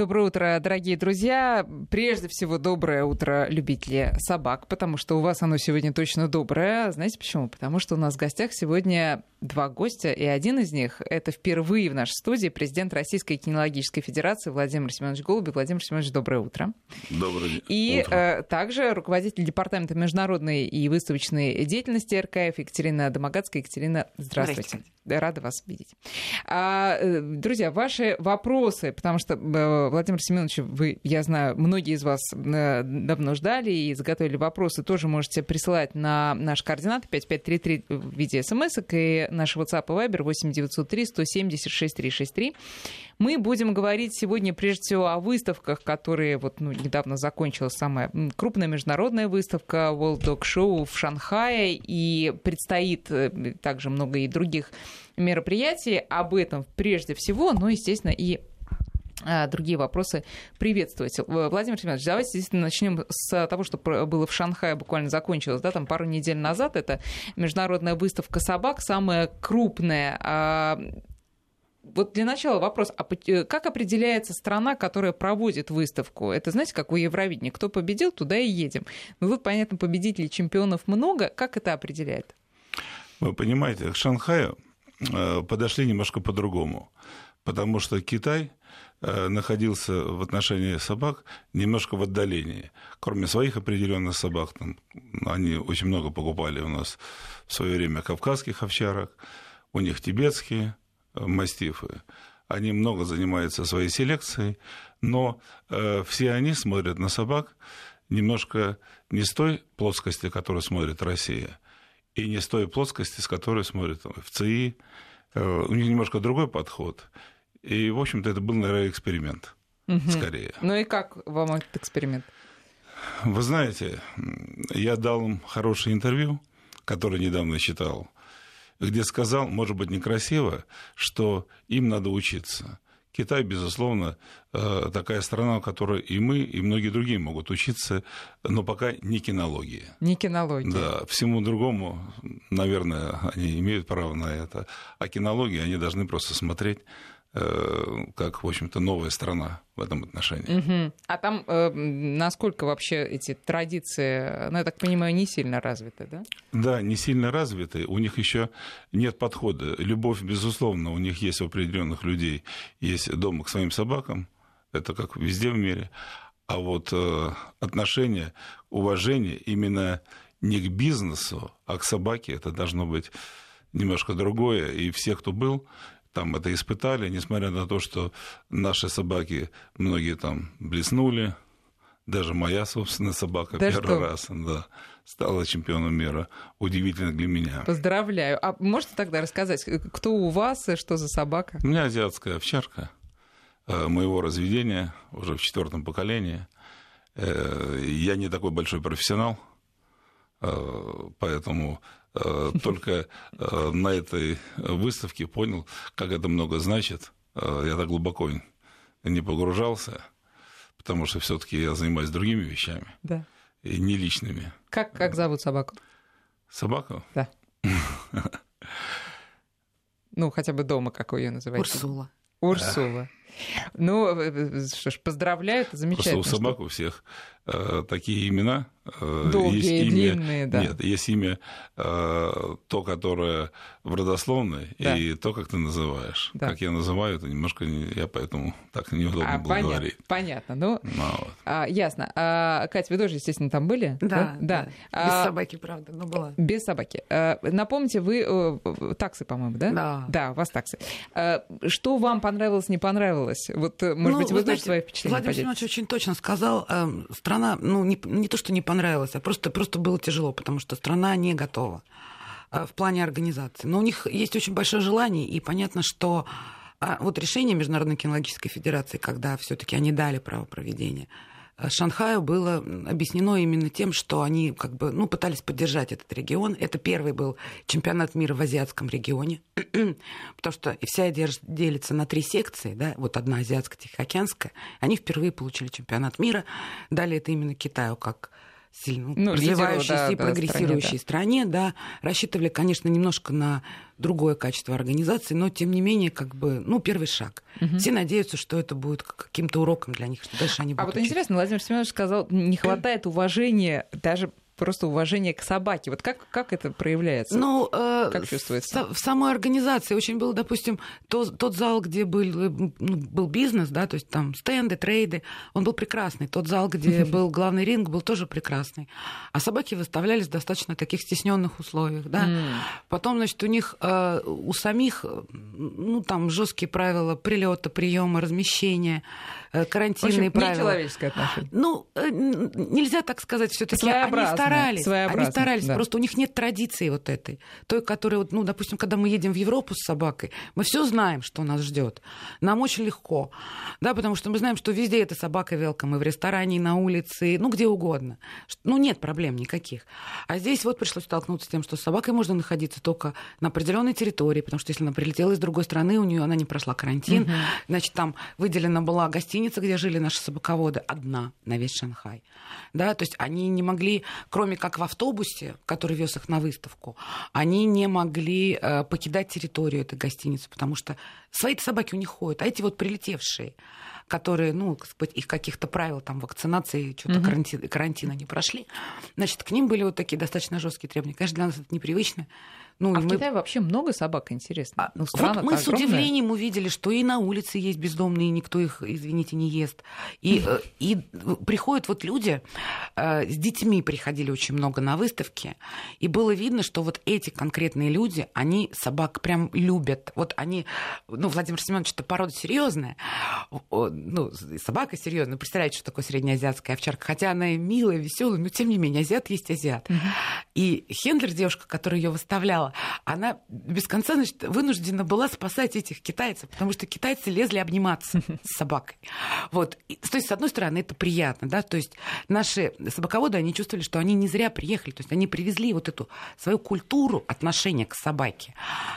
Доброе утро, дорогие друзья. Прежде всего, доброе утро, любители собак, потому что у вас оно сегодня точно доброе. Знаете почему? Потому что у нас в гостях сегодня два гостя, и один из них — это впервые в нашей студии президент Российской кинологической федерации Владимир Семенович Голубев. Владимир Семенович, доброе утро. Доброе И утро. э, также руководитель Департамента международной и выставочной деятельности РКФ Екатерина Домогацкая. Екатерина, здравствуйте. Здравствуйте. Рада вас видеть. А, э, друзья, ваши вопросы, потому что, э, Владимир Семенович, вы, я знаю, многие из вас э, давно ждали и заготовили вопросы, тоже можете присылать на наш координаты 5533 в виде смс и наш WhatsApp и Viber 8903 170 6363. Мы будем говорить сегодня прежде всего о выставках, которые вот ну, недавно закончилась самая крупная международная выставка World Dog Show в Шанхае, и предстоит также много и других мероприятий. Об этом прежде всего, но, естественно, и а, другие вопросы приветствовать. В- Владимир Семенович, давайте действительно начнем с того, что было в Шанхае, буквально закончилось, да, там пару недель назад. Это международная выставка собак, самая крупная. А, Вот для начала вопрос, а э, как определяется страна, которая проводит выставку? Это, знаете, как у Евровидения, кто победил, туда и едем. Ну, тут, понятно, победителей, чемпионов много. Как это определяет? Вы понимаете, к Шанхаю э, подошли немножко по-другому, потому что Китай э, находился в отношении собак немножко в отдалении. Кроме своих определенных собак, там, они очень много покупали у нас в свое время кавказских овчарок, у них тибетские э, мастифы. Они много занимаются своей селекцией, но э, все они смотрят на собак немножко не с той плоскости, которую смотрит Россия, и не с той плоскости, с которой смотрят в ЦИ. Э, У них немножко другой подход. И, в общем-то, это был, наверное, эксперимент скорее. Ну и как вам этот эксперимент? Вы знаете, я дал им хорошее интервью, которое недавно читал, где сказал, может быть, некрасиво, что им надо учиться. Китай, безусловно, э, такая страна, у которой и мы, и многие другие могут учиться, но пока не кинологии. Не кинология. Да, всему другому, наверное, они имеют право на это. А кинологии они должны просто смотреть, как, в общем-то, новая страна в этом отношении. Мгм. А там э, насколько вообще эти традиции, ну, я так понимаю, не сильно развиты, да? Да, не сильно развиты, у них еще нет подхода. Любовь, безусловно, у них есть у определенных людей, есть дома к своим собакам, это как везде в мире. А вот э, отношение, уважение именно не к бизнесу, а к собаке, это должно быть немножко другое. И все, кто был, там это испытали, несмотря на то, что наши собаки, многие там блеснули, даже моя собственная собака Да первый что? раз да, стала чемпионом мира. Удивительно для меня. Поздравляю. А можете тогда рассказать, кто у вас и что за собака? У меня азиатская овчарка э, моего разведения, уже в четвертом поколении. Э, Я не такой большой профессионал, э, поэтому э, только э, на этой выставке понял, как это много значит. Э, Я так глубоко не погружался, потому что все-таки я занимаюсь другими вещами, Да. и не личными. Как, как зовут собаку? Собаку? Да. Ну, хотя бы дома, как ее называете? Урсула. Урсула. Ну, э, что ж, поздравляю, это Просто замечательно. у что- собак у всех э, такие имена. э, Долгие, есть имя, длинные, да. Нет, есть имя э, то, которое в родословной, Да. и то, как ты называешь. Да. Как я называю, это немножко не- я поэтому так неудобно А, было понятно, говорить. понятно. Ну, Ну, вот. а, ясно. А, Катя, вы тоже, естественно, там были? Да, да. Без А, собаки, правда, но была. Без собаки. А, Напомните, вы э, таксы, по-моему, да? Да. Да, у вас таксы. А, Что вам понравилось, не понравилось? Вот, э, может Ну, быть, вы, тоже знаете, свои впечатления Владимир поделитесь? Семенович очень точно сказал. э, Страна, ну, не, не то, что не понравилась, а просто, просто было тяжело, потому что страна не готова э, в плане организации. Но у них есть очень большое желание, и понятно, что а, вот решение Международной кинологической федерации, когда все таки они дали право проведения, Шанхаю было объяснено именно тем, что они как бы, ну, пытались поддержать этот регион. Это первый был чемпионат мира в азиатском регионе, потому что вся держ- делится на три секции, да, вот одна азиатско-тихоокеанская. Они впервые получили чемпионат мира, дали это именно Китаю как сильно ну, развивающейся да, и прогрессирующей стране, да. стране, да, рассчитывали, конечно, немножко на другое качество организации, но тем не менее, как бы, ну, первый шаг. Угу. Все надеются, что это будет каким-то уроком для них, что дальше они а будут. А вот учиться. интересно, Владимир Семенович сказал, не хватает уважения даже просто уважение к собаке. Вот как, как это проявляется? Ну, э, как чувствуется? В, самой организации очень был, допустим, то, тот зал, где был, э, ну, был бизнес, да, то есть там стенды, трейды, он был прекрасный. Тот зал, где был главный ринг, был тоже прекрасный. А собаки выставлялись в достаточно таких стесненных условиях, да. Потом, значит, у них, э, у самих, ну, там жесткие правила прилета, приема, размещения, э, карантинные в общем, правила. человеческое отношение. Ну, э, нельзя так сказать, все-таки они старались. Они старались. Да. Просто у них нет традиции вот этой. Той, которая, вот, ну, допустим, когда мы едем в Европу с собакой, мы все знаем, что нас ждет. Нам очень легко. Да, потому что мы знаем, что везде эта собака велком, и в ресторане, и на улице, ну, где угодно. Ну, нет проблем никаких. А здесь вот пришлось столкнуться с тем, что с собакой можно находиться только на определенной территории, потому что если она прилетела из другой страны, у нее она не прошла карантин, угу. значит, там выделена была гостиница, где жили наши собаководы, одна на весь Шанхай. Да, то есть они не могли кроме как в автобусе, который вез их на выставку, они не могли э, покидать территорию этой гостиницы, потому что свои собаки у них ходят, а эти вот прилетевшие, которые, ну, их каких-то правил там вакцинации, что-то карантина, карантина не прошли, значит, к ним были вот такие достаточно жесткие требования. Конечно, для нас это непривычно. Ну, а в мы... Китае вообще много собак, интересно. А, ну, вот мы с удивлением увидели, что и на улице есть бездомные, и никто их, извините, не ест. И, э, и приходят вот люди, э, с детьми приходили очень много на выставки, и было видно, что вот эти конкретные люди, они собак прям любят. Вот они, ну, Владимир Семенович, это порода серьезная, ну, собака серьезная, представляете, что такое среднеазиатская овчарка, хотя она и милая, веселая, но тем не менее, азиат есть азиат. И Хендлер, девушка, которая ее выставляла, она без конца значит, вынуждена была спасать этих китайцев, потому что китайцы лезли обниматься с собакой. Вот. И, то есть, с одной стороны, это приятно, да, то есть наши собаководы, они чувствовали, что они не зря приехали, то есть они привезли вот эту свою культуру отношения к собаке.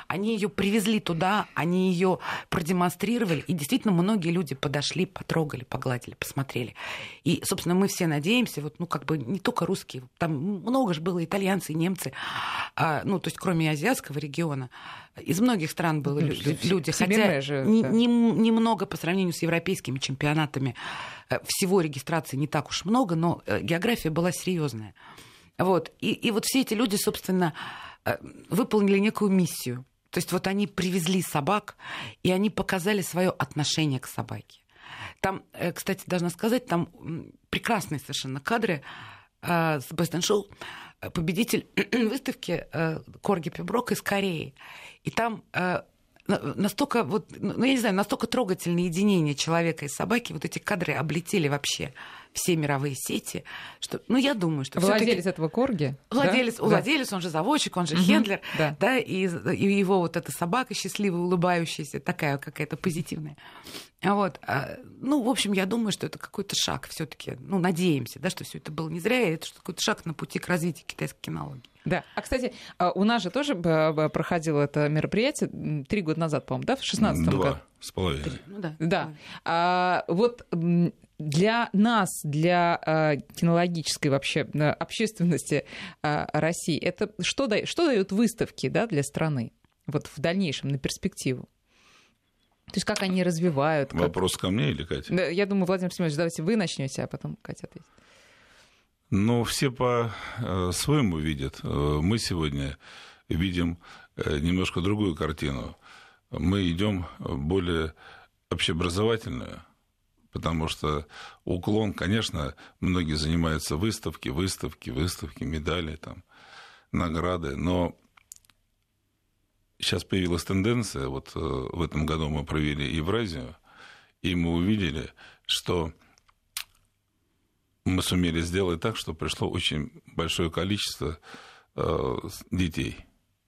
Они ее привезли туда, они ее продемонстрировали, и действительно многие люди подошли, потрогали, погладили, посмотрели. И, собственно, мы все надеемся, вот, ну, как бы не только русские, там много же было итальянцы немцы, а, ну, то есть кроме кроме азиатского региона, из многих стран было ну, люди, хотя же, не, да. не, немного по сравнению с европейскими чемпионатами. Э, всего регистрации не так уж много, но э, география была серьезная. Вот. И, и вот все эти люди, собственно, э, выполнили некую миссию. То есть вот они привезли собак, и они показали свое отношение к собаке. Там, кстати, должна сказать, там прекрасные совершенно кадры с Бестон Шоу победитель выставки э, Корги Пеброк из Кореи. И там э, настолько, вот, ну, я не знаю, настолько трогательное единение человека и собаки, вот эти кадры облетели вообще все мировые сети, что, ну, я думаю, что Владелец этого Корги? Владелец, да? владелец, он же заводчик, он же угу, хендлер, да. да, и, и его вот эта собака счастливая, улыбающаяся, такая какая-то позитивная. Вот. А, ну, в общем, я думаю, что это какой-то шаг все таки ну, надеемся, да, что все это было не зря, и это какой-то шаг на пути к развитию китайской кинологии. Да. А, кстати, а, у нас же тоже проходило это мероприятие три года назад, по-моему, да, в 16 году? Два с половиной. Ну, да. Да. А, вот для нас, для э, кинологической вообще общественности э, России, это что, да, что дают выставки да, для страны вот в дальнейшем, на перспективу? То есть как они развивают? Как... Вопрос ко мне или Катя? Да, я думаю, Владимир Семенович, давайте вы начнете, а потом Катя ответит. Ну, все по-своему видят. Мы сегодня видим э, немножко другую картину. Мы идем более общеобразовательную, потому что уклон, конечно, многие занимаются выставки, выставки, выставки, медали, там, награды, но сейчас появилась тенденция, вот э, в этом году мы провели Евразию, и мы увидели, что мы сумели сделать так, что пришло очень большое количество э, детей.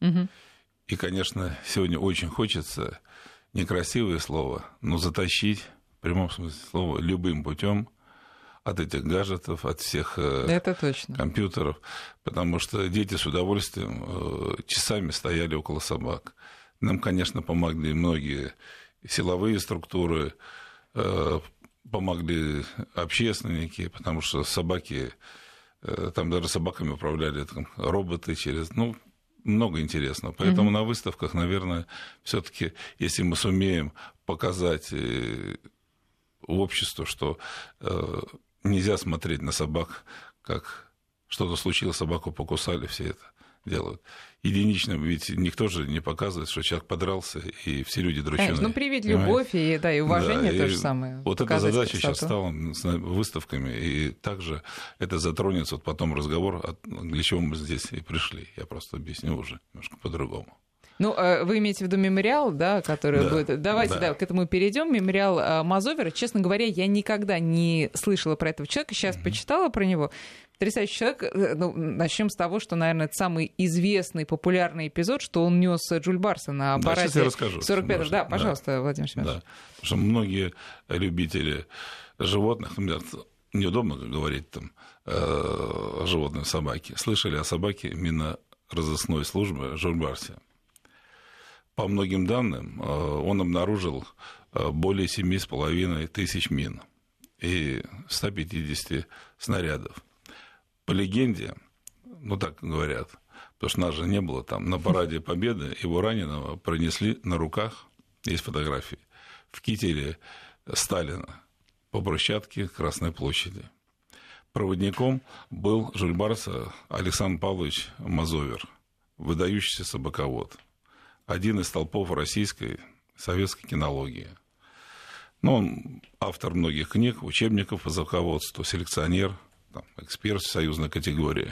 Угу. И, конечно, сегодня очень хочется некрасивое слово, но затащить прямом смысле слова, любым путем от этих гаджетов, от всех э, Это точно. компьютеров, потому что дети с удовольствием э, часами стояли около собак. Нам, конечно, помогли многие силовые структуры, э, помогли общественники, потому что собаки там даже собаками управляли там, роботы через... Ну, много интересного. Поэтому mm-hmm. на выставках, наверное, все-таки, если мы сумеем показать обществу, что э, нельзя смотреть на собак, как что-то случилось, собаку покусали, все это делают. Единично, ведь никто же не показывает, что человек подрался, и все люди дручины. Конечно, ну, привить любовь и, да, и уважение да, то и же самое. Вот эта задача сейчас стала с выставками, и также это затронется вот потом разговор, для чего мы здесь и пришли. Я просто объясню уже немножко по-другому. Ну, э, вы имеете в виду мемориал, да, который да, будет... Давайте, да. да, к этому перейдем. Мемориал э, Мазовера. Честно говоря, я никогда не слышала про этого человека. Сейчас mm-hmm. почитала про него. Потрясающий человек. Э, ну, начнем с того, что, наверное, это самый известный, популярный эпизод, что он нес Джуль Барса на аппарате. Да, я расскажу. 45 Да, пожалуйста, да. Владимир Семенович. Да. Потому что многие любители животных, например, неудобно говорить там э, животные собаки, слышали о собаке именно разыскной службы Жюль Барсе. По многим данным, э, он обнаружил э, более 7,5 тысяч мин и 150 снарядов. По легенде, ну так говорят, потому что нас же не было там, на параде Победы его раненого пронесли на руках, есть фотографии, в кителе Сталина по брусчатке Красной площади. Проводником был Жульбарса Александр Павлович Мазовер, выдающийся собаковод – один из толпов российской советской кинологии. Ну, он автор многих книг, учебников по заководству, селекционер, там, эксперт союзной категории.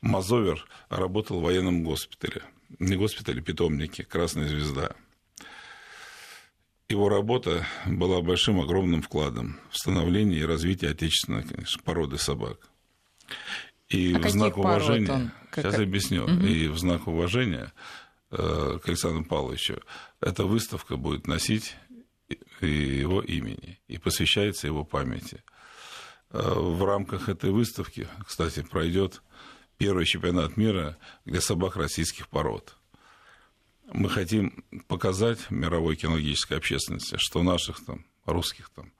Мазовер работал в военном госпитале. Не госпитале, питомнике, Красная звезда. Его работа была большим, огромным вкладом в становление и развитие отечественной конечно, породы собак. И а в знак уважения, он? сейчас как... объясню, угу. и в знак уважения к Александру Павловичу, эта выставка будет носить его имени и посвящается его памяти. Э, в рамках этой выставки, кстати, пройдет первый чемпионат мира для собак российских пород. Мы хотим показать мировой кинологической общественности, что наших там, русских там,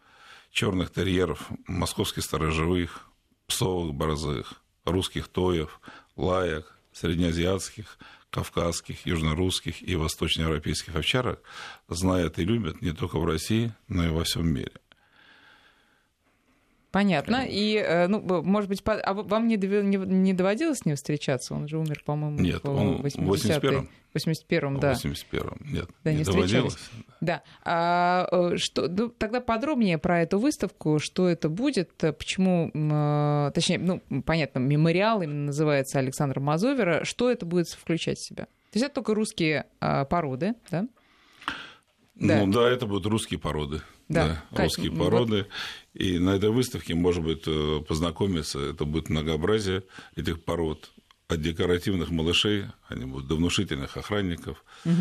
черных терьеров, московских сторожевых, псовых, борзых, русских тоев, лаек, среднеазиатских – кавказских, южнорусских и восточноевропейских овчарок знают и любят не только в России, но и во всем мире. Понятно. И, э, ну, может быть, а вам не, не доводилось с ним встречаться? Он же умер, по-моему, Нет, он в 81-м. 81-м, да. В 81-м, нет, да, не, не доводилось. Да. А, э, что, ну, тогда подробнее про эту выставку, что это будет, почему, а, точнее, ну, понятно, мемориал именно называется Александра Мазовера, что это будет включать в себя? То есть это только русские а, породы, да? Да. Ну да, это будут русские породы. Да, да русские Кать, породы. Вот. И на этой выставке, может быть, э, познакомиться, это будет многообразие этих пород. От декоративных малышей, они будут до внушительных охранников. Угу.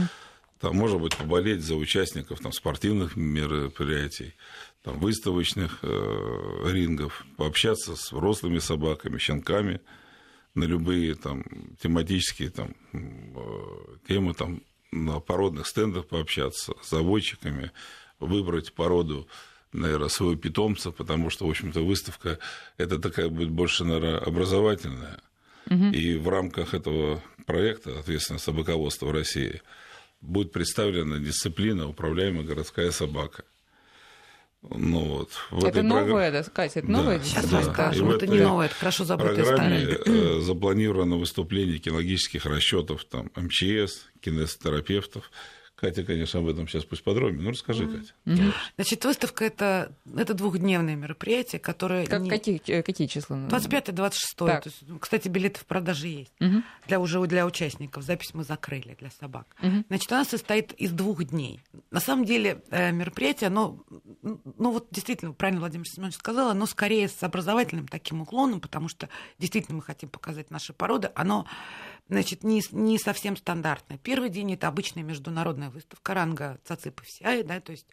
Там, может быть, поболеть за участников там, спортивных мероприятий, там, выставочных э, рингов, пообщаться с взрослыми собаками, щенками на любые там, тематические там, э, темы, там, на породных стендах пообщаться с заводчиками, выбрать породу, наверное, своего питомца, потому что, в общем-то, выставка это такая будет больше, наверное, образовательная. Угу. И в рамках этого проекта «Ответственное собаководство в России» будет представлена дисциплина «Управляемая городская собака». Ну, вот, в это новое, да, Катя, это новое? Да, Сейчас да. расскажем, это не новое, это хорошо забытое программе э, запланировано выступление кинологических расчетов там, МЧС, кинестерапевтов, Катя, конечно, об этом сейчас пусть подробнее. Ну, расскажи, mm-hmm. Катя. Mm-hmm. Значит, выставка это, это двухдневное мероприятие, которое... Как, не... какие, э, какие числа? 25-26. То есть, кстати, билеты в продаже есть. Mm-hmm. Для, уже для участников. Запись мы закрыли для собак. Mm-hmm. Значит, у нас состоит из двух дней. На самом деле э, мероприятие, оно, ну вот действительно, правильно Владимир Семенович сказал, оно скорее с образовательным таким уклоном, потому что действительно мы хотим показать наши породы. Оно значит, не, не совсем стандартная. Первый день это обычная международная выставка ранга Цаципы Всея, да, то есть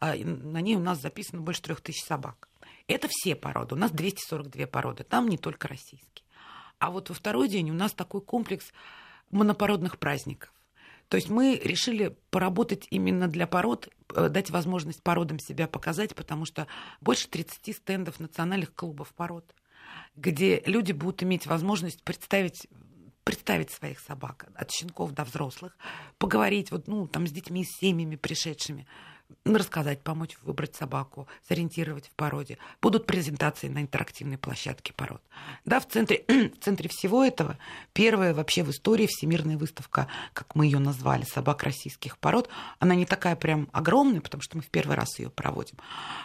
а, на ней у нас записано больше трех тысяч собак. Это все породы. У нас 242 породы. Там не только российские. А вот во второй день у нас такой комплекс монопородных праздников. То есть мы решили поработать именно для пород, э, дать возможность породам себя показать, потому что больше 30 стендов национальных клубов пород – где люди будут иметь возможность представить представить своих собак от щенков до взрослых, поговорить вот, ну, там, с детьми, с семьями пришедшими, рассказать, помочь выбрать собаку, сориентировать в породе. Будут презентации на интерактивной площадке пород. Да, в центре, в центре всего этого первая вообще в истории всемирная выставка, как мы ее назвали, собак российских пород. Она не такая прям огромная, потому что мы в первый раз ее проводим.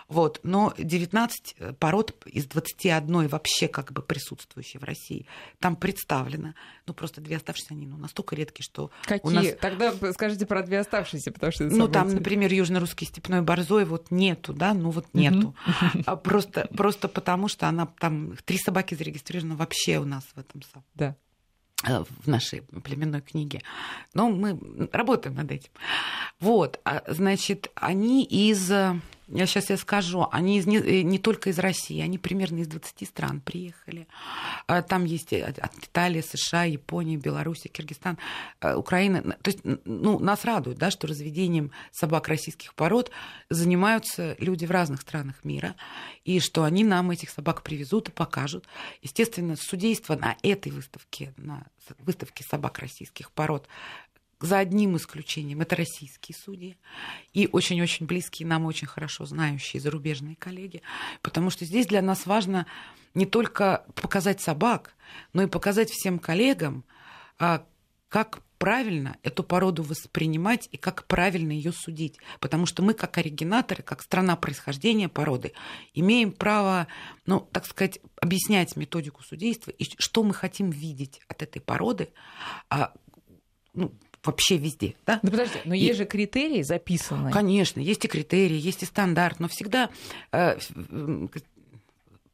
Вот. Но 19 э, пород из 21 вообще как бы присутствующие в России там представлено. Ну, просто две оставшиеся, они ну, настолько редкие, что Какие? у нас... Тогда скажите про две оставшиеся, потому что... Ну, там, например, южно русский степной борзой вот нету, да, ну вот нету. А просто, просто потому, что она там три собаки зарегистрированы вообще у нас в этом самом. Да э, в нашей племенной книге. Но мы работаем над этим. Вот, а, значит, они из я сейчас я скажу, они из, не, э, не только из России, они примерно из 20 стран приехали. А, там есть э, от Италии, США, Япония, Беларусь, Киргизстан, э, Украина. То есть ну, нас радует, да, что разведением собак российских пород занимаются люди в разных странах мира, и что они нам этих собак привезут и покажут. Естественно, судейство на этой выставке, на выставке собак российских пород за одним исключением, это российские судьи. И очень-очень близкие нам, очень хорошо знающие зарубежные коллеги, потому что здесь для нас важно не только показать собак, но и показать всем коллегам, а, как правильно эту породу воспринимать и как правильно ее судить. Потому что мы, как оригинаторы, как страна происхождения породы, имеем право, ну, так сказать, объяснять методику судейства и что мы хотим видеть от этой породы, а, ну, вообще везде. Да, да подожди, но и... есть же критерии записаны. Конечно, есть и критерии, есть и стандарт, но всегда э,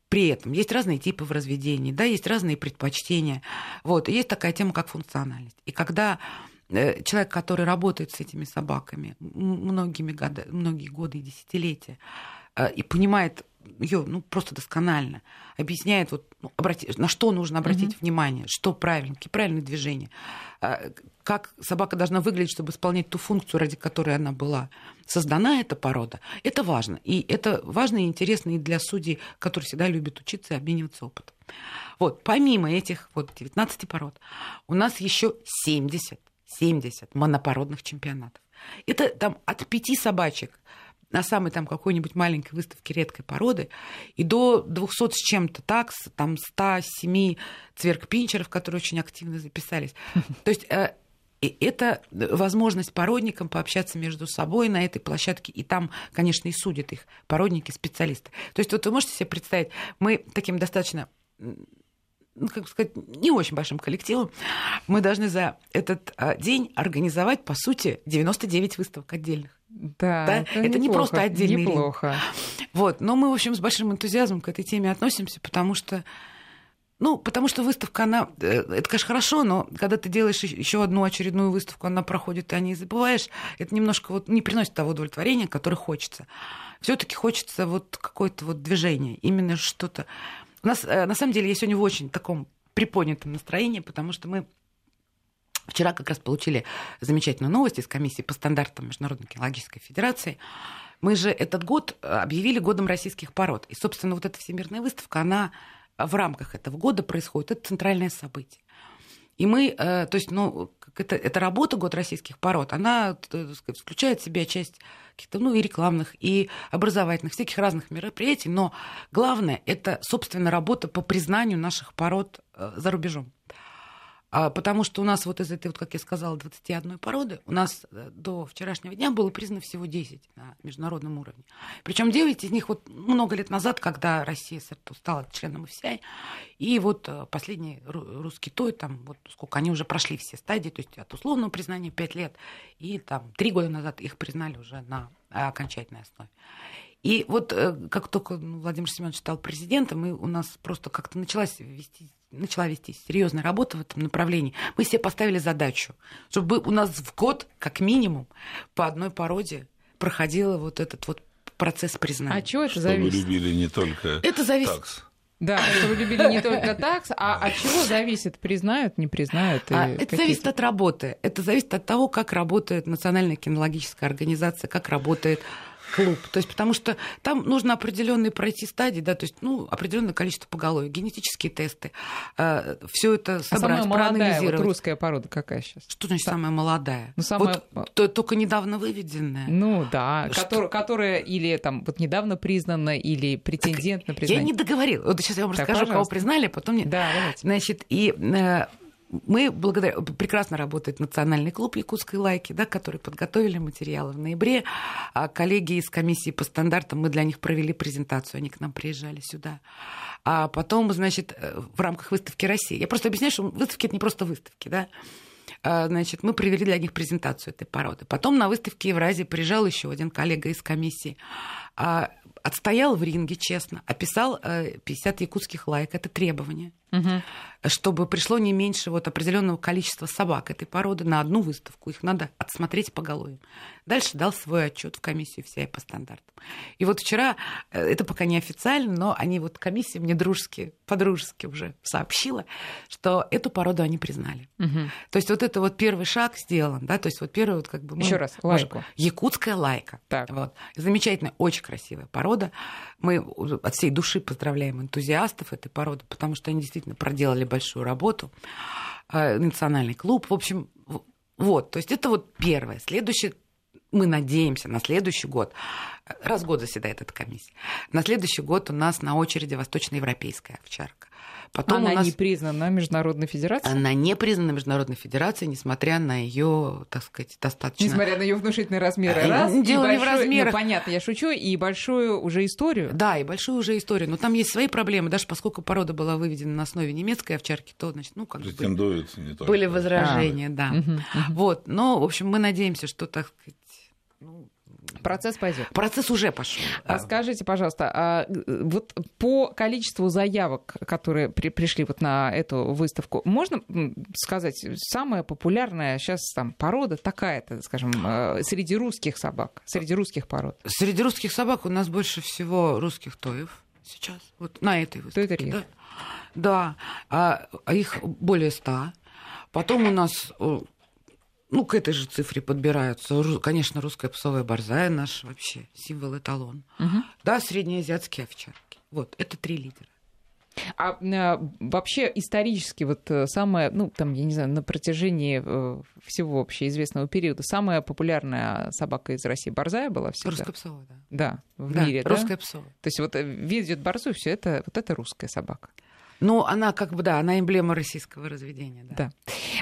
при этом есть разные типы в разведении, да, есть разные предпочтения. Вот, и есть такая тема, как функциональность. И когда э, человек, который работает с этими собаками многими годы, многие годы и десятилетия, э, и понимает ее ну, просто досконально, объясняет, вот, ну, обрати, на что нужно обратить mm-hmm. внимание, что правильно, какие правильные движения, а, как собака должна выглядеть, чтобы исполнять ту функцию, ради которой она была создана, эта порода. Это важно. И это важно и интересно и для судей, которые всегда любят учиться и обмениваться опытом. Вот, помимо этих вот 19 пород, у нас еще 70, 70 монопородных чемпионатов. Это там от пяти собачек на самой там какой-нибудь маленькой выставке редкой породы, и до 200 с чем-то такс, там 107 цверкпинчеров, которые очень активно записались. То есть э, это возможность породникам пообщаться между собой на этой площадке, и там, конечно, и судят их породники, специалисты. То есть вот вы можете себе представить, мы таким достаточно ну, как сказать, не очень большим коллективом, мы должны за этот а, день организовать, по сути, 99 выставок отдельных. Да, да? это, это не просто отдельный неплохо. Линк. Вот, но мы, в общем, с большим энтузиазмом к этой теме относимся, потому что ну, потому что выставка, она, э, это, конечно, хорошо, но когда ты делаешь еще одну очередную выставку, она проходит, ты о ней забываешь, это немножко вот не приносит того удовлетворения, которое хочется. Все-таки хочется вот какое-то вот движение, именно что-то. У нас, э, на самом деле, я сегодня в очень таком приподнятом настроении, потому что мы Вчера как раз получили замечательную новость из комиссии по стандартам Международной кинологической федерации. Мы же этот год э, объявили годом российских пород. И, собственно, вот эта всемирная выставка, она в рамках этого года происходит. Это центральное событие. И мы, э, то есть, ну, это, эта работа «Год российских пород», она так сказать, включает в себя часть каких-то, ну, и рекламных, и образовательных, всяких разных мероприятий, но главное – это, собственно, работа по признанию наших пород э, за рубежом. А, потому что у нас вот из этой, вот, как я сказала, 21 породы, у нас э, до вчерашнего дня было признано всего 10 на международном уровне. Причем 9 из них вот много лет назад, когда Россия стала членом ОФСИАЙ, и вот э, последний русский той, там, вот сколько, они уже прошли все стадии, то есть от условного признания 5 лет, и там 3 года назад их признали уже на окончательной основе. И вот э, как только Владимир Семенович стал президентом, и у нас просто как-то началась вести, начала вести серьезная работа в этом направлении, мы себе поставили задачу, чтобы у нас в год, как минимум, по одной породе проходил вот этот вот процесс признания. А чего это Чтобы зависит? вы любили не только это зависит... такс. Да, что вы любили не только такс, а от чего зависит, признают, не признают? А, это зависит от работы. Это зависит от того, как работает Национальная кинологическая организация, как работает клуб. То есть, потому что там нужно определенные пройти стадии, да, то есть, ну, определенное количество поголовья, генетические тесты, э, все это собрать, а самая молодая, проанализировать. Вот русская порода какая сейчас? Что значит самая молодая? Ну, самая... Вот, то, только недавно выведенная. Ну да, Что? которая, которая или там вот недавно признана, или претендент так на признание. Я не договорила. Вот сейчас я вам Так, расскажу, пожалуйста. кого признали, а потом... мне- Да, давайте. Значит, и э, мы благодаря... Прекрасно работает Национальный клуб Якутской лайки, да, который подготовили материалы в ноябре. А коллеги из комиссии по стандартам, мы для них провели презентацию, они к нам приезжали сюда. А потом, значит, э, в рамках выставки России. Я просто объясняю, что выставки — это не просто выставки, да. А, Значит, мы провели для них презентацию этой породы. Потом на выставке Евразии приезжал еще один коллега из комиссии. Отстоял в ринге, честно, описал э, 50 якутских лайк. Это требование Мгм. чтобы пришло не меньше вот определенного количества собак этой породы на одну выставку. Их надо отсмотреть поголовьем. Дальше дал свой отчет в комиссию вся по стандартам. И вот вчера, э, это пока не официально, но они вот комиссия мне дружески, по-дружески уже сообщила, что эту породу они признали. Мгм. То есть вот это вот первый шаг сделан, да, то есть вот первый вот как бы... мы Ещё раз, лайку. Якутская лайка. Так. Вот. Замечательная, очень красивая порода. Мы от всей души поздравляем энтузиастов этой породы, потому что они действительно проделали большую работу. Э, Национальный клуб. В общем, вот. То есть это вот первое. Следующее мы надеемся на следующий год, э, раз в год заседает эта комиссия, на следующий год у нас на очереди восточноевропейская овчарка. Потом Она у нас... не признана Международной Федерацией? Она не признана Международной Федерацией, несмотря на ее, так сказать, достаточно... Несмотря на ее внушительные размеры. А, Раз, дело и не в большую- размерах. Ну, понятно, я шучу, и большую уже историю. Да, и большую уже историю. Но там есть свои проблемы. Даже поскольку порода была выведена на основе немецкой овчарки, то, значит, ну, как бы Претендует не только. были возражения, да. Мгм, мгм. Вот. Но, в общем, мы надеемся, что, так сказать, ну, Процесс пойдет. процесс уже пошел. А скажите, пожалуйста, а э, вот по количеству заявок, которые при- пришли вот на эту выставку, можно сказать, самая популярная сейчас там порода такая-то, скажем, э, среди русских собак, среди русских пород? Среди русских собак у нас больше всего русских тоев сейчас. Вот на этой выставке. Тойтерьер. Да, да. А, их более ста. Потом у нас, ну, к этой же цифре подбираются, конечно, русская псовая борзая наш вообще символ эталон. Мгм. Да, среднеазиатские овчарки. Вот, это три лидера. А э, вообще исторически вот э, самая, ну там, я не знаю, на протяжении э, всего общеизвестного периода самая популярная собака из России борзая была всегда? Русская псовая, да. Да, в Да, мире, да? русская псовая. То есть вот видит борзую, все это, вот это русская собака. Ну, она как бы, да, она эмблема российского разведения. Да. Да.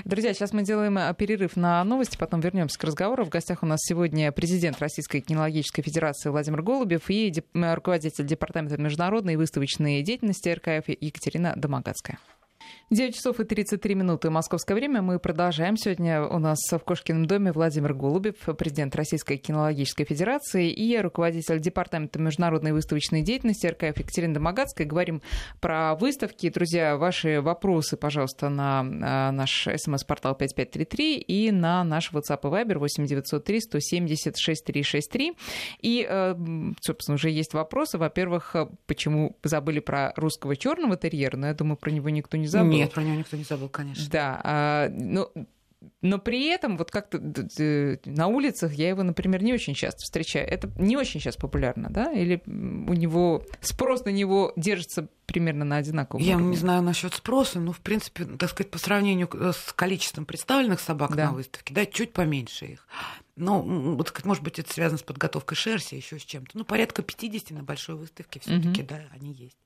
Друзья, сейчас мы делаем э, перерыв на новости, потом вернемся к разговору. В гостях у нас сегодня президент Российской кинологической федерации Владимир Голубев и руководитель департамента международной и выставочной деятельности РКФ Екатерина Домогацкая. 9 часов и 33 минуты московское время. Мы продолжаем. Сегодня у нас в Кошкином доме Владимир Голубев, президент Российской кинологической федерации и руководитель департамента международной выставочной деятельности РКФ Екатерина Домогацкая. Говорим про выставки. Друзья, ваши вопросы, пожалуйста, на а, наш смс-портал 5533 и на наш WhatsApp и Viber 8903 170 6363. И, э, собственно, уже есть вопросы. Во-первых, э, почему забыли про русского черного терьера? Но я думаю, про него никто не забыл. Нет, про него никто не забыл, конечно. Да, а, но, но при этом вот как-то на улицах я его, например, не очень часто встречаю. Это не очень сейчас популярно, да? Или у него спрос на него держится примерно на одинаковом Я уровне? не знаю насчет спроса, но, в принципе, так сказать, по сравнению к- с количеством представленных собак Да. на выставке, да, чуть поменьше их. М, вот, может быть, это связано с подготовкой шерсти, еще с чем-то. Ну, порядка 50 на большой выставке все-таки, да, они есть.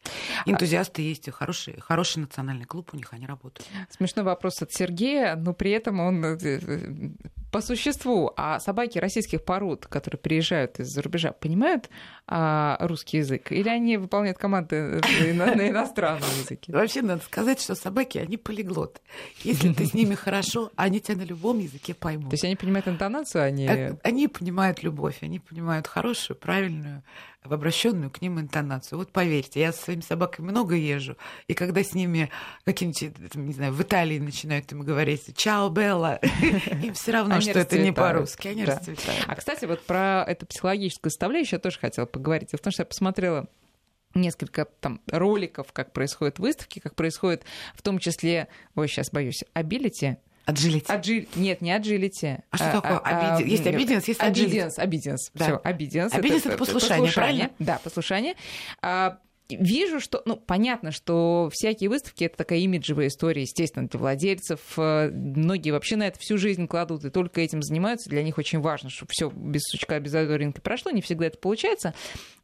Энтузиасты есть, и хороший, хороший национальный клуб у них, они работают. Смешной вопрос от Сергея, но при этом он э, э, по существу. А собаки российских пород, которые приезжают из-за рубежа, понимают а, русский язык? Или они выполняют команды э, на, на иностранном языке? Вообще, надо сказать, что собаки, они полиглоты. Если ты с ними хорошо, они тебя на любом языке поймут. То есть они понимают интонацию, они... Э, Они понимают любовь, они понимают хорошую, правильную, в обращенную к ним интонацию. Вот поверьте, я со своими собаками много езжу, и когда с ними каким-нибудь, не знаю, в Италии начинают им говорить «Чао, Белла», им все равно, что это не по-русски, они расцветают. А, кстати, вот про эту психологическую составляющую я тоже хотела поговорить. Том, что я посмотрела несколько там роликов, как происходят выставки, как происходит в том числе, ой, сейчас боюсь, ability, Аджилити. Аджиль... Нет, не аджилити. А что такое? Obedi... Есть obedience, есть аджилити. Obedience, obedience. Да. Все, obedience. Obedience это послушание, правильно? Да, послушание. А, Вижу, что, ну, понятно, что всякие выставки это такая имиджевая история, естественно, для владельцев. Многие вообще на это всю жизнь кладут и только этим занимаются. Для них очень важно, чтобы все без сучка, без задоринки прошло. Не всегда это получается.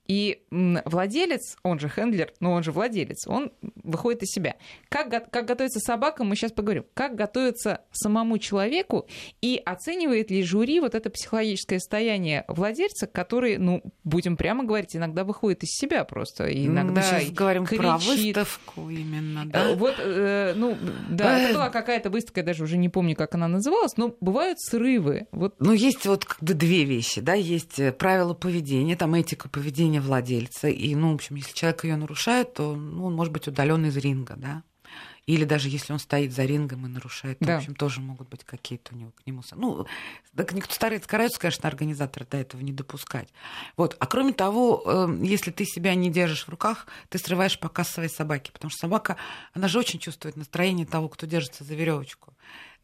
И владелец, он же хендлер, но он же владелец, он выходит из себя. Как, как готовится собака, мы сейчас поговорим. Как готовится самому человеку и оценивает ли жюри вот это психологическое состояние владельца, который, ну, будем прямо говорить, иногда выходит из себя просто. И иногда мы сейчас говорим кричит. про выставку именно, да? Вот, э, ну, да, это была какая-то выставка, я даже уже не помню, как она называлась, но бывают срывы. Вот. Ну, есть вот как бы две вещи, да, есть э, правила поведения, там этика поведения владельца. И, ну, в общем, если человек ее нарушает, то ну, он может быть удален из ринга, да. Или даже если он стоит за рингом и нарушает, Да. в общем, тоже могут быть какие-то у него к нему... Ну, так никто старается, стараются, конечно, организаторы до этого не допускать. Вот. А кроме того, э, если ты себя не держишь в руках, ты срываешь показ своей собаки, потому что собака, она же очень чувствует настроение того, кто держится за веревочку.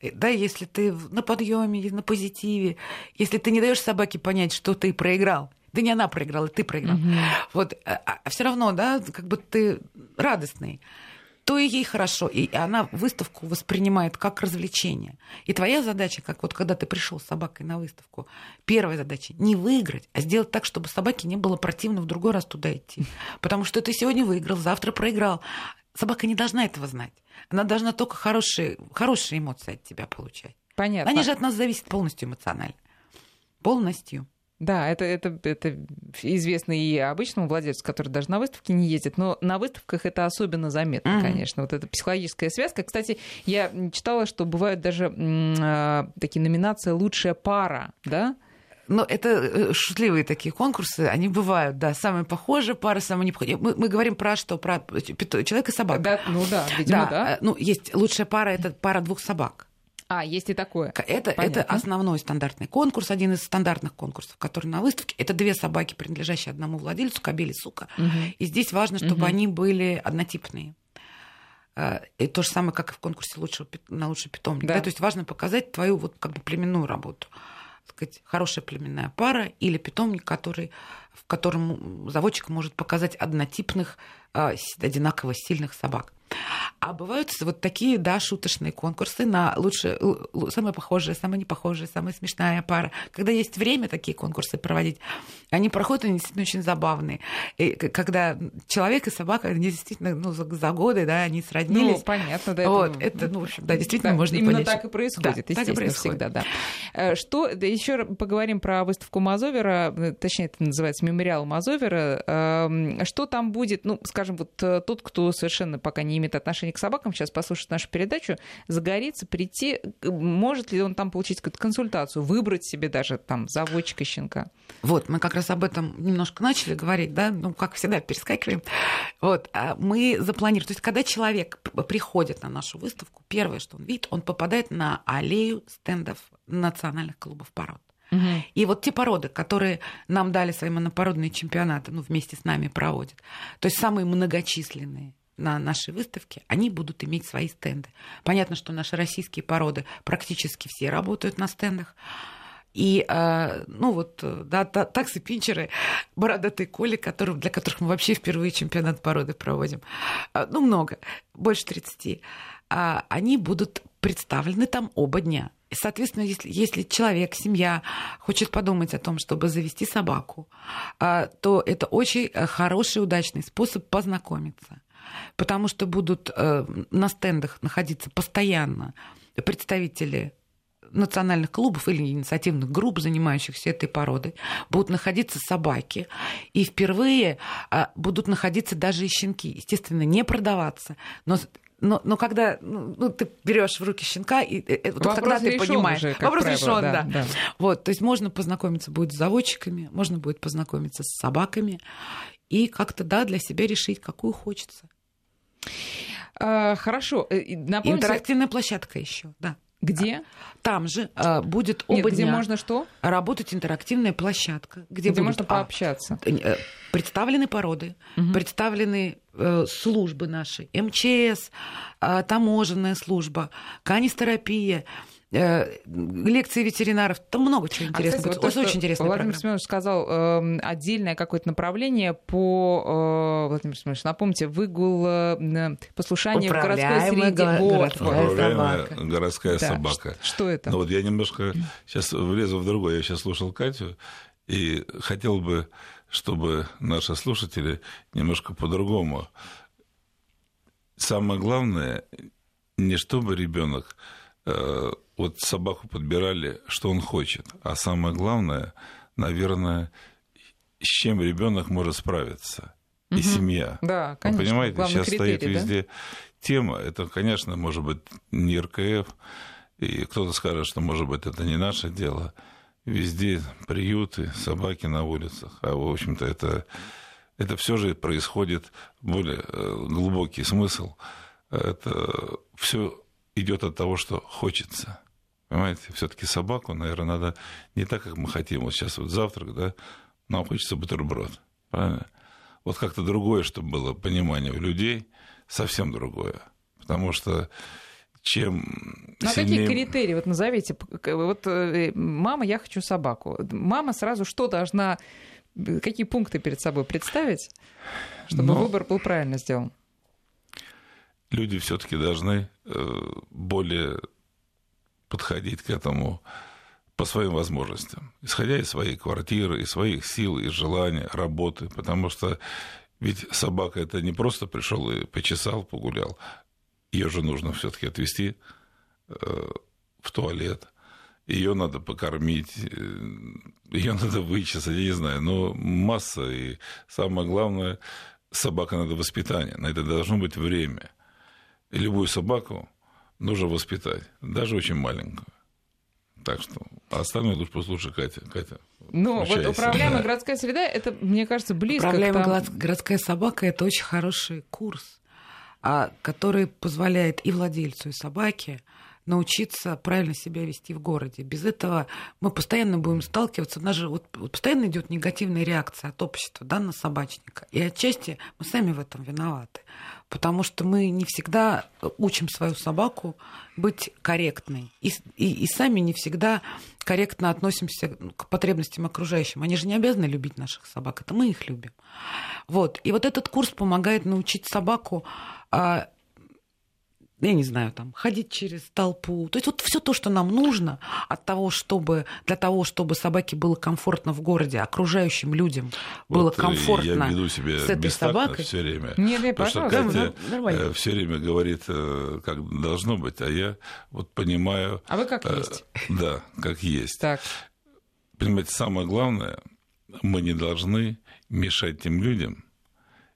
Э, Да, если ты на подъеме, на позитиве, если ты не даешь собаке понять, что ты проиграл, да не она проиграла, ты проиграл. Вот, а, все равно, да, как бы ты радостный, то и ей хорошо. И она выставку воспринимает как развлечение. И твоя задача, как вот когда ты пришел с собакой на выставку, первая задача не выиграть, а сделать так, чтобы собаке не было противно в другой раз туда идти. Потому что ты сегодня выиграл, завтра проиграл. Собака не должна этого знать. Она должна только хорошие, хорошие эмоции от тебя получать. Понятно. Они же от нас зависят полностью эмоционально. Полностью. Да, это, это, это известно и обычному владельцу, который даже на выставке не ездит, но на выставках это особенно заметно, Мгм. конечно, вот эта психологическая связка. Кстати, я читала, что бывают даже а, такие номинации «Лучшая пара», да? Но это э, шутливые такие конкурсы, они бывают, да, самые похожие пары, самые не похожие. Мы, мы говорим про что? Про пито- человек и собака. Да, ну да, видимо, да. э, Ну, есть лучшая пара, это пара двух собак. А, есть и такое. Это, Понятно. это основной стандартный конкурс, один из стандартных конкурсов, который на выставке. Это две собаки, принадлежащие одному владельцу, кобель и сука. Мгм. И здесь важно, чтобы Мгм. они были однотипные. Э, И то же самое, как и в конкурсе лучшего, на лучший питомник. Да. Да, То есть важно показать твою вот как бы племенную работу. Так сказать, хорошая племенная пара или питомник, который, в котором заводчик может показать однотипных, одинаково сильных собак. А бывают вот такие, да, шуточные конкурсы на лучше, самая похожая, самая непохожая, самая смешная пара. Когда есть время такие конкурсы проводить, они проходят, они действительно очень забавные. И когда человек и собака, они действительно, ну, за, за годы, да, они Ну, сроднились. понятно, да. вот, это, ну, в общем, да, действительно Да, можно именно понять. так что- и происходит, Да, так и естественно, происходит. всегда, да. Э, Что, да, еще поговорим про выставку Мазовера, э, точнее, это называется мемориал Мазовера. Эм, Что там будет, ну, скажем, вот э, тот, кто совершенно пока не имеет отношения к собакам, сейчас послушает нашу передачу, загорится, прийти, может ли он там получить какую-то консультацию, выбрать себе даже там заводчика щенка? Вот, мы как раз об этом немножко начали говорить, да, ну, как всегда, перескакиваем. Вот, а мы запланировали, то есть, когда человек приходит на нашу выставку, первое, что он видит, он попадает на аллею стендов национальных клубов пород. И вот те породы, которые нам дали свои монопородные чемпионаты, ну, вместе с нами проводят, то есть самые многочисленные на нашей выставке, они будут иметь свои стенды. Понятно, что наши российские породы практически все работают на стендах. И, э, ну вот, да, та- таксы-пинчеры, бородатые коли, которые, для которых мы вообще впервые чемпионат породы проводим, э, ну, много, больше 30, а, они будут представлены там оба дня. Соответственно, если, если человек, семья хочет подумать о том, чтобы завести собаку, а, то это очень э, хороший, удачный способ познакомиться. Потому что будут э, на стендах находиться постоянно представители национальных клубов или инициативных групп, занимающихся этой породой, будут находиться собаки, и впервые а, будут находиться даже и щенки. Естественно, не продаваться, но но, но когда ну, ну, ты берешь в руки щенка, и, э, э, вот Вопрос тогда ты понимаешь. уже, Вопрос правило, решен, да, да, да. Вот, то есть можно познакомиться будет с заводчиками, можно будет познакомиться с собаками и как-то, да, для себя решить, какую хочется. А, Хорошо, э, и напомните... Интерактивная площадка еще, да. Где? Там же э, будет оба Нет, где дня можно что? работать интерактивная площадка, где, Где, можно а, пообщаться. э, представлены породы, представлены э, службы наши, МЧС, э, таможенная служба, канистерапия, лекции ветеринаров. Там много чего А, интересного. кстати, будет. вот то, Очень что интересная Владимир программа. Семенович сказал э, отдельное какое-то направление по... э, Владимир Семенович, напомните, выгул э, послушания в городской среде. го- Вот. Управляемая собака. городская Да, собака. Что, что это? Ну вот я немножко сейчас влезу в другое. Я сейчас слушал Катю и хотел бы, чтобы наши слушатели немножко по-другому. Самое главное, не чтобы ребенок э, вот собаку подбирали, что он хочет, а самое главное, наверное, с чем ребенок может справиться и Мгм. семья. Да, Вы конечно. понимаете, главный сейчас стоит критерий, да? везде тема. Это, конечно, может быть не РКФ, и кто-то скажет, что, может быть, это не наше дело. Везде приюты, собаки на улицах. А, в общем-то, это, это все же происходит более э, глубокий смысл. Это все идет от того, что хочется. Понимаете, все-таки собаку, наверное, надо не так, как мы хотим. Вот сейчас вот завтрак, да, нам хочется бутерброд. Правильно? Вот как-то другое, чтобы было понимание у людей, совсем другое. Потому что чем Ну, а сильнее... какие критерии? Вот назовите. Вот э, мама, я хочу собаку. Мама сразу что должна... Какие пункты перед собой представить, чтобы Но- выбор был правильно сделан? люди все-таки должны э, более подходить к этому по своим возможностям, исходя из своей квартиры, из своих сил, из желания, работы, потому что ведь собака это не просто пришел и почесал, погулял, ее же нужно все-таки отвезти э, в туалет, ее надо покормить, ее надо вычесать, я не знаю, но масса, и самое главное, собака надо воспитание, на это должно быть время. И любую собаку нужно воспитать, даже очень маленькую. Так что а остальное лучше лучше Катя. Катя, Ну, вот управляемая Да. городская среда, это, мне кажется, близко Управляемая к тому- город- городская собака это очень хороший курс, а, который позволяет и владельцу, и собаке научиться правильно себя вести в городе. Без этого мы постоянно будем сталкиваться. У нас же вот, вот постоянно идет негативная реакция от общества да, на собачника. И отчасти мы сами в этом виноваты. Потому что мы не всегда учим свою собаку быть корректной. И, и- и сами не всегда корректно относимся к потребностям окружающим. Они же не обязаны любить наших собак, это мы их любим. Вот. И вот этот курс помогает научить собаку а, я не знаю, там, ходить через толпу. То есть вот все то, что нам нужно от того, чтобы, для того, чтобы собаке было комфортно в городе, окружающим людям было Вот, э, комфортно Я веду себя с этой собакой. все время. Нет, нет, Потому что пожалуйста. Катя Ну, нормально. все время говорит, э, как должно быть, а я вот понимаю... А вы как э, есть. Да, как есть. Так, Понимаете, самое главное, мы не должны мешать тем людям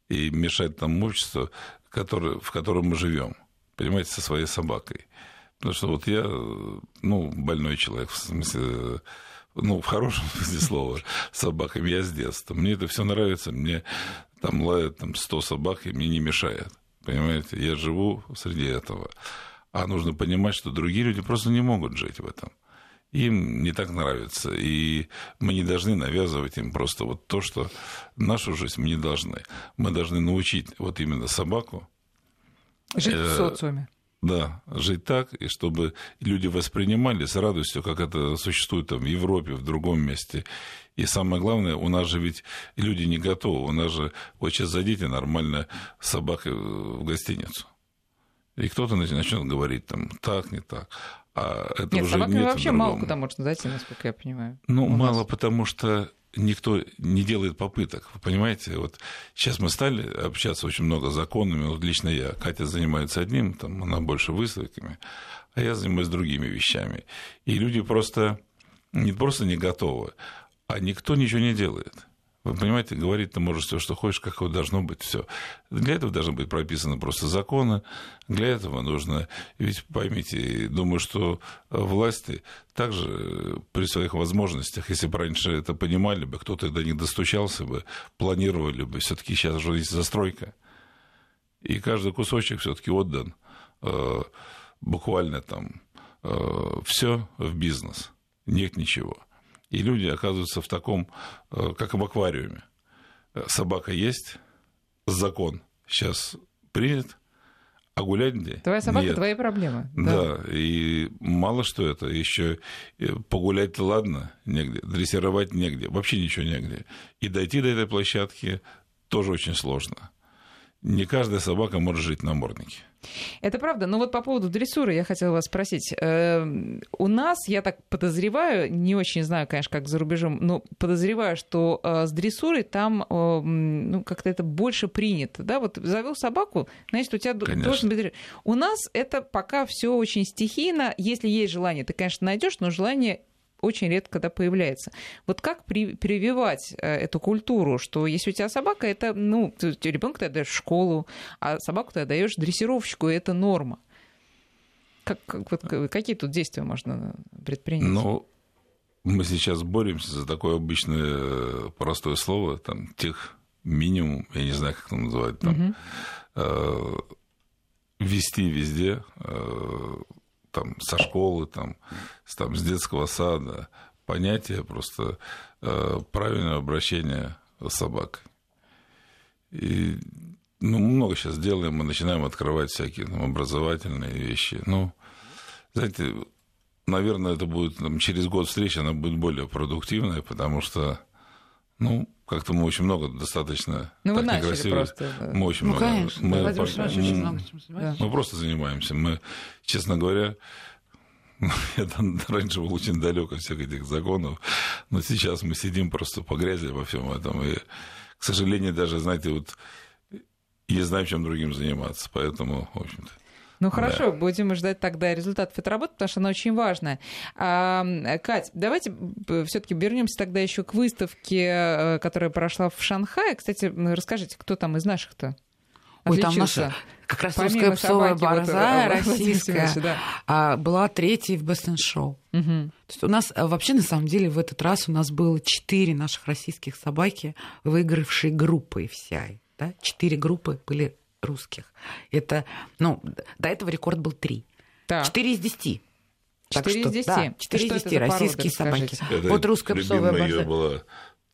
и мешать тому обществу, которое, в котором мы живем. Понимаете, со своей собакой. Потому что вот я, ну, больной человек, в смысле, ну, в хорошем смысле слова, с собаками я с детства. Мне это все нравится, мне там лает там 100 собак, и мне не мешает. Понимаете, я живу среди этого. А нужно понимать, что другие люди просто не могут жить в этом им не так нравится. И мы не должны навязывать им просто вот то, что нашу жизнь мы не должны. Мы должны научить вот именно собаку, жить в Э, социуме. да, жить так, и чтобы люди воспринимали с радостью, как это существует там в Европе, в другом месте. И самое главное, у нас же ведь люди не готовы. У нас же вот сейчас зайдите нормально с собакой в гостиницу. И кто-то начнет говорить там так, не так. А это Нет, уже собаками нет вообще мало куда можно зайти, насколько я понимаю. Ну, у нас. мало, потому что никто не делает попыток. Вы понимаете, вот сейчас мы стали общаться очень много законами. Вот лично я, Катя занимается одним, там она больше выставками, а я занимаюсь другими вещами. И люди просто не просто не готовы, а никто ничего не делает. Вы понимаете, говорить ты можешь все, что хочешь, как должно быть все. Для этого должны быть прописаны просто законы. Для этого нужно... Ведь поймите, думаю, что власти также при своих возможностях, если бы раньше это понимали бы, кто-то до них достучался бы, планировали бы. все таки сейчас уже есть застройка. И каждый кусочек все таки отдан э, буквально там все в бизнес, нет ничего. И люди оказываются в таком, как в аквариуме. Собака есть, закон сейчас принят, а гулять где? Твоя собака Нет. твои проблемы. Да. да, и мало что это, еще погулять ладно, негде, дрессировать негде, вообще ничего негде. И дойти до этой площадки тоже очень сложно. Не каждая собака может жить на наморднике. Это правда. Но вот по поводу дрессуры я хотела вас спросить. Эм, у нас, я так подозреваю, не очень знаю, конечно, как за рубежом, но подозреваю, что э, с дрессурой там э, ну, как-то это больше принято. Да? Вот завел собаку, значит, у тебя конечно. должен быть... У нас это пока все очень стихийно. Если есть желание, ты, конечно, найдешь, но желание очень редко когда появляется. Вот как при, прививать э, эту культуру, что если у тебя собака, это, ну, ребенка ты отдаешь в школу, а собаку ты отдаешь дрессировщику, и это норма. Как, как, вот, какие тут действия можно предпринять? Ну, мы сейчас боремся за такое обычное простое слово, там, тех минимум, я не знаю, как это называть, там, угу. э, вести везде э, там, со школы, там, с, там, с детского сада, понятие просто э, правильного обращения с собакой. И ну, много сейчас делаем, мы начинаем открывать всякие там, образовательные вещи. Ну, знаете, наверное, это будет там, через год встречи, она будет более продуктивная, потому что, ну, как-то мы очень много достаточно ну, так вы некрасиво. Просто, да. Мы очень ну, много. Конечно, мы, Владимир по... очень много чем да. Мы просто занимаемся. Мы, честно говоря, я там раньше был очень далек от всех этих законов, но сейчас мы сидим просто по грязи во всем этом. И, к сожалению, даже, знаете, вот не знаем, чем другим заниматься. Поэтому, в общем-то. Ну хорошо, да. будем ждать тогда результатов этой работы, потому что она очень важная. А, Кать, давайте все-таки вернемся тогда еще к выставке, э, которая прошла в Шанхае. Кстати, расскажите, кто там из наших-то? Ой, там наша как раз Помимо русская псовая борзая вот, российская да. а, была третьей в Бестен Шоу. Угу. То есть у нас а, вообще на самом деле в этот раз у нас было четыре наших российских собаки, выигравшие группой вся. Да? Четыре группы были русских. Это, ну, до этого рекорд был три. Четыре из десяти. Четыре из десяти. Четыре из десяти российские собаки. Это вот русская псовая борзая. была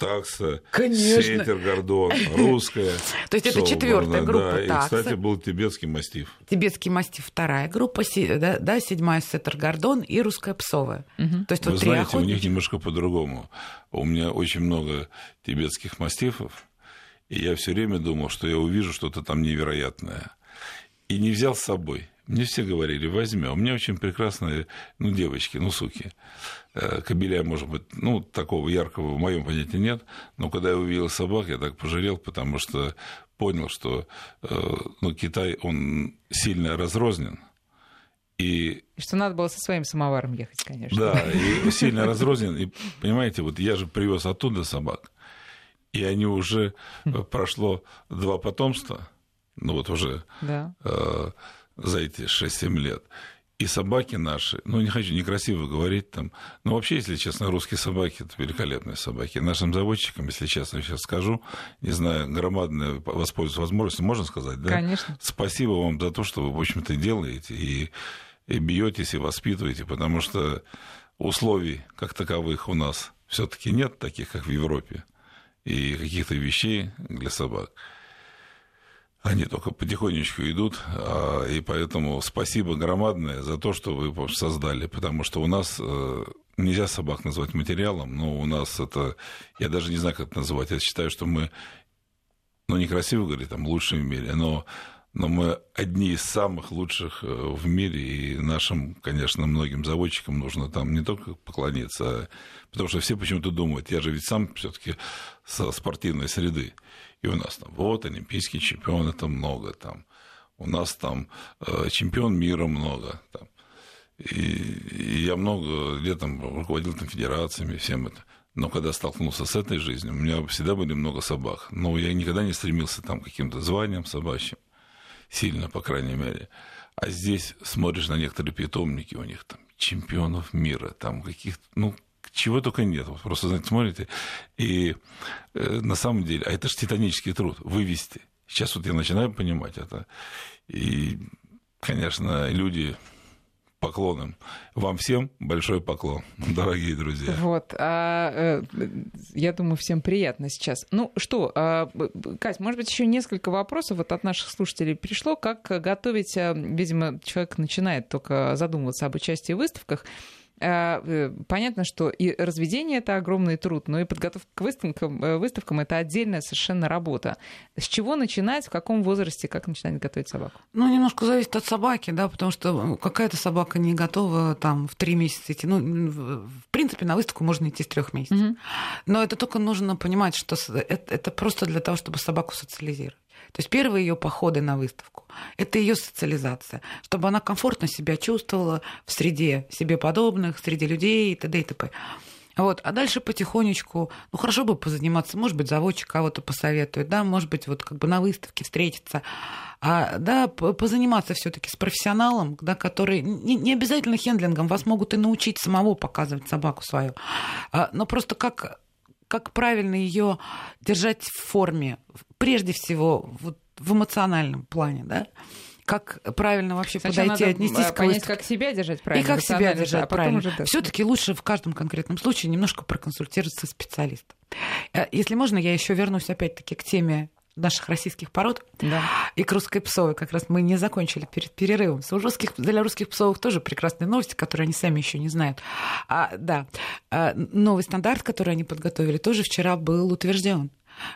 такса, Конечно. сетер, гордон, русская. То есть это четвертая группа да, такса. И, кстати, был тибетский мастиф. Тибетский мастиф вторая группа, да, да седьмая сетер, гордон и русская псовая. Угу. То есть Вы вот знаете, у них немножко по-другому. У меня очень много тибетских мастифов, и я все время думал, что я увижу что-то там невероятное. И не взял с собой. Мне все говорили, возьми. У меня очень прекрасные, ну, девочки, ну, суки. Э, кобеля, может быть, ну, такого яркого в моем понятии нет. Но когда я увидел собак, я так пожалел, потому что понял, что э, ну, Китай, он сильно разрознен. И... Что надо было со своим самоваром ехать, конечно. Да, и сильно разрознен. И, понимаете, вот я же привез оттуда собак, и они уже хм. прошло два потомства, ну вот уже да. э, за эти 6-7 лет. И собаки наши, ну, не хочу некрасиво говорить там, но вообще, если честно, русские собаки – это великолепные собаки. Нашим заводчикам, если честно, сейчас скажу, не знаю, громадное воспользоваться возможностью, можно сказать, да? Конечно. Спасибо вам за то, что вы, в общем-то, делаете и, и бьетесь, и воспитываете, потому что условий как таковых у нас все таки нет, таких, как в Европе, и каких-то вещей для собак. Они только потихонечку идут, а, и поэтому спасибо громадное за то, что вы создали, потому что у нас э, нельзя собак назвать материалом, но у нас это, я даже не знаю, как это называть, я считаю, что мы, ну, некрасиво говорить, там, лучшие в мире, но, но мы одни из самых лучших э, в мире, и нашим, конечно, многим заводчикам нужно там не только поклониться, а, потому что все почему-то думают, я же ведь сам все таки со спортивной среды, и у нас там вот олимпийский чемпион, это много там. У нас там э, чемпион мира много. Там. И, и я много лет там руководил там федерациями, всем это. Но когда столкнулся с этой жизнью, у меня всегда были много собак. Но я никогда не стремился там к каким-то званиям собачьим. Сильно, по крайней мере. А здесь смотришь на некоторые питомники, у них там чемпионов мира, там каких-то, ну, чего только нет. Вот просто, знаете, смотрите, и э, на самом деле, а это же титанический труд, вывести. Сейчас вот я начинаю понимать это. И, конечно, люди поклоном. Вам всем большой поклон, дорогие друзья. Вот. А, э, я думаю, всем приятно сейчас. Ну что, а, Кать, может быть, еще несколько вопросов вот от наших слушателей пришло. Как готовить, а, видимо, человек начинает только задумываться об участии в выставках. А, э, понятно, что и разведение это огромный труд, но и подготовка к выставкам, э, выставкам это отдельная совершенно работа. С чего начинать, в каком возрасте, как начинать готовить собаку? Ну, немножко зависит от собаки, да, потому что ну, какая-то собака не готова там в три месяца идти. Ну, в принципе, на выставку можно идти с трех месяцев. Угу. Но это только нужно понимать, что это, это просто для того, чтобы собаку социализировать. То есть первые ее походы на выставку – это ее социализация, чтобы она комфортно себя чувствовала в среде себе подобных, среди людей и т.д. и т.п. Вот. А дальше потихонечку, ну хорошо бы позаниматься, может быть, заводчик кого-то посоветует, да, может быть, вот как бы на выставке встретиться, а, да, позаниматься все-таки с профессионалом, да, который не, не обязательно хендлингом, вас могут и научить самого показывать собаку свою, а, но просто как как правильно ее держать в форме, прежде всего вот в эмоциональном плане, да, как правильно вообще Сначала подойти, надо отнестись к понять, как себя держать правильно. И как себя держать а правильно. Уже... Все-таки лучше в каждом конкретном случае немножко проконсультироваться с специалистом. Э, если можно, я еще вернусь опять-таки к теме наших российских пород да. и к русской псовой. Как раз мы не закончили перед перерывом. У русских, для русских псовых тоже прекрасные новости, которые они сами еще не знают. А, да, а, новый стандарт, который они подготовили, тоже вчера был утвержден.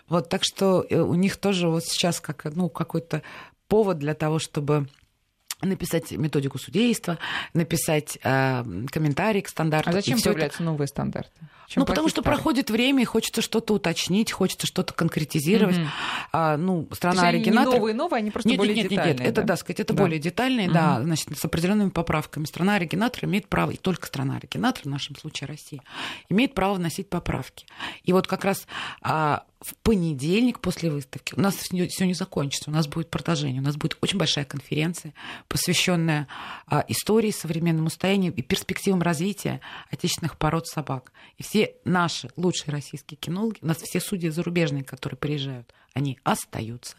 Вот, так что э, у них тоже вот сейчас как, ну, какой-то повод для того, чтобы написать методику судейства, написать э, комментарий к стандарту. А зачем появляются это... новые стандарты? Чем ну, потому что старый? проходит время, и хочется что-то уточнить, хочется что-то конкретизировать. Mm-hmm. А, ну, страна оригинатор... не новые, новые, они просто нет, более нет, нет, детальные. Нет, нет, это, да, сказать, это да. более детальные, mm-hmm. да, значит, с определенными поправками. Страна оригинатор имеет право, и только страна оригинатор, в нашем случае Россия, имеет право вносить поправки. И вот как раз а, в понедельник после выставки. У нас все не закончится, у нас будет продолжение, у нас будет очень большая конференция, посвященная а, истории, современному состоянию и перспективам развития отечественных пород собак. И все наши лучшие российские кинологи, у нас все судьи зарубежные, которые приезжают, они остаются.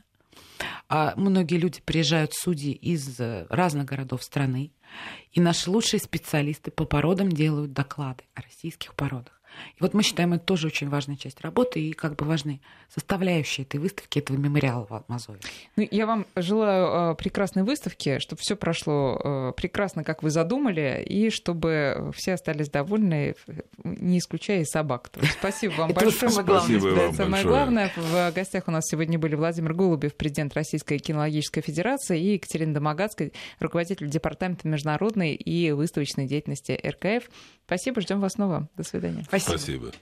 А многие люди приезжают судьи из э, разных городов страны, и наши лучшие специалисты по породам делают доклады о российских породах. И вот мы считаем, это тоже очень важная часть работы и как бы важные составляющие этой выставки, этого мемориала в Мазове. Ну, я вам желаю э, прекрасной выставки, чтобы все прошло э, прекрасно, как вы задумали, и чтобы все остались довольны, не исключая и собак. Спасибо вам большое. Самое главное. Спасибо вам самое главное. В гостях у нас сегодня были Владимир Голубев, президент Российской кинологической федерации, и Екатерина Домогацкая, руководитель департамента международной и выставочной деятельности РКФ. Спасибо, ждем вас снова. До свидания. Спасибо. Спасибо.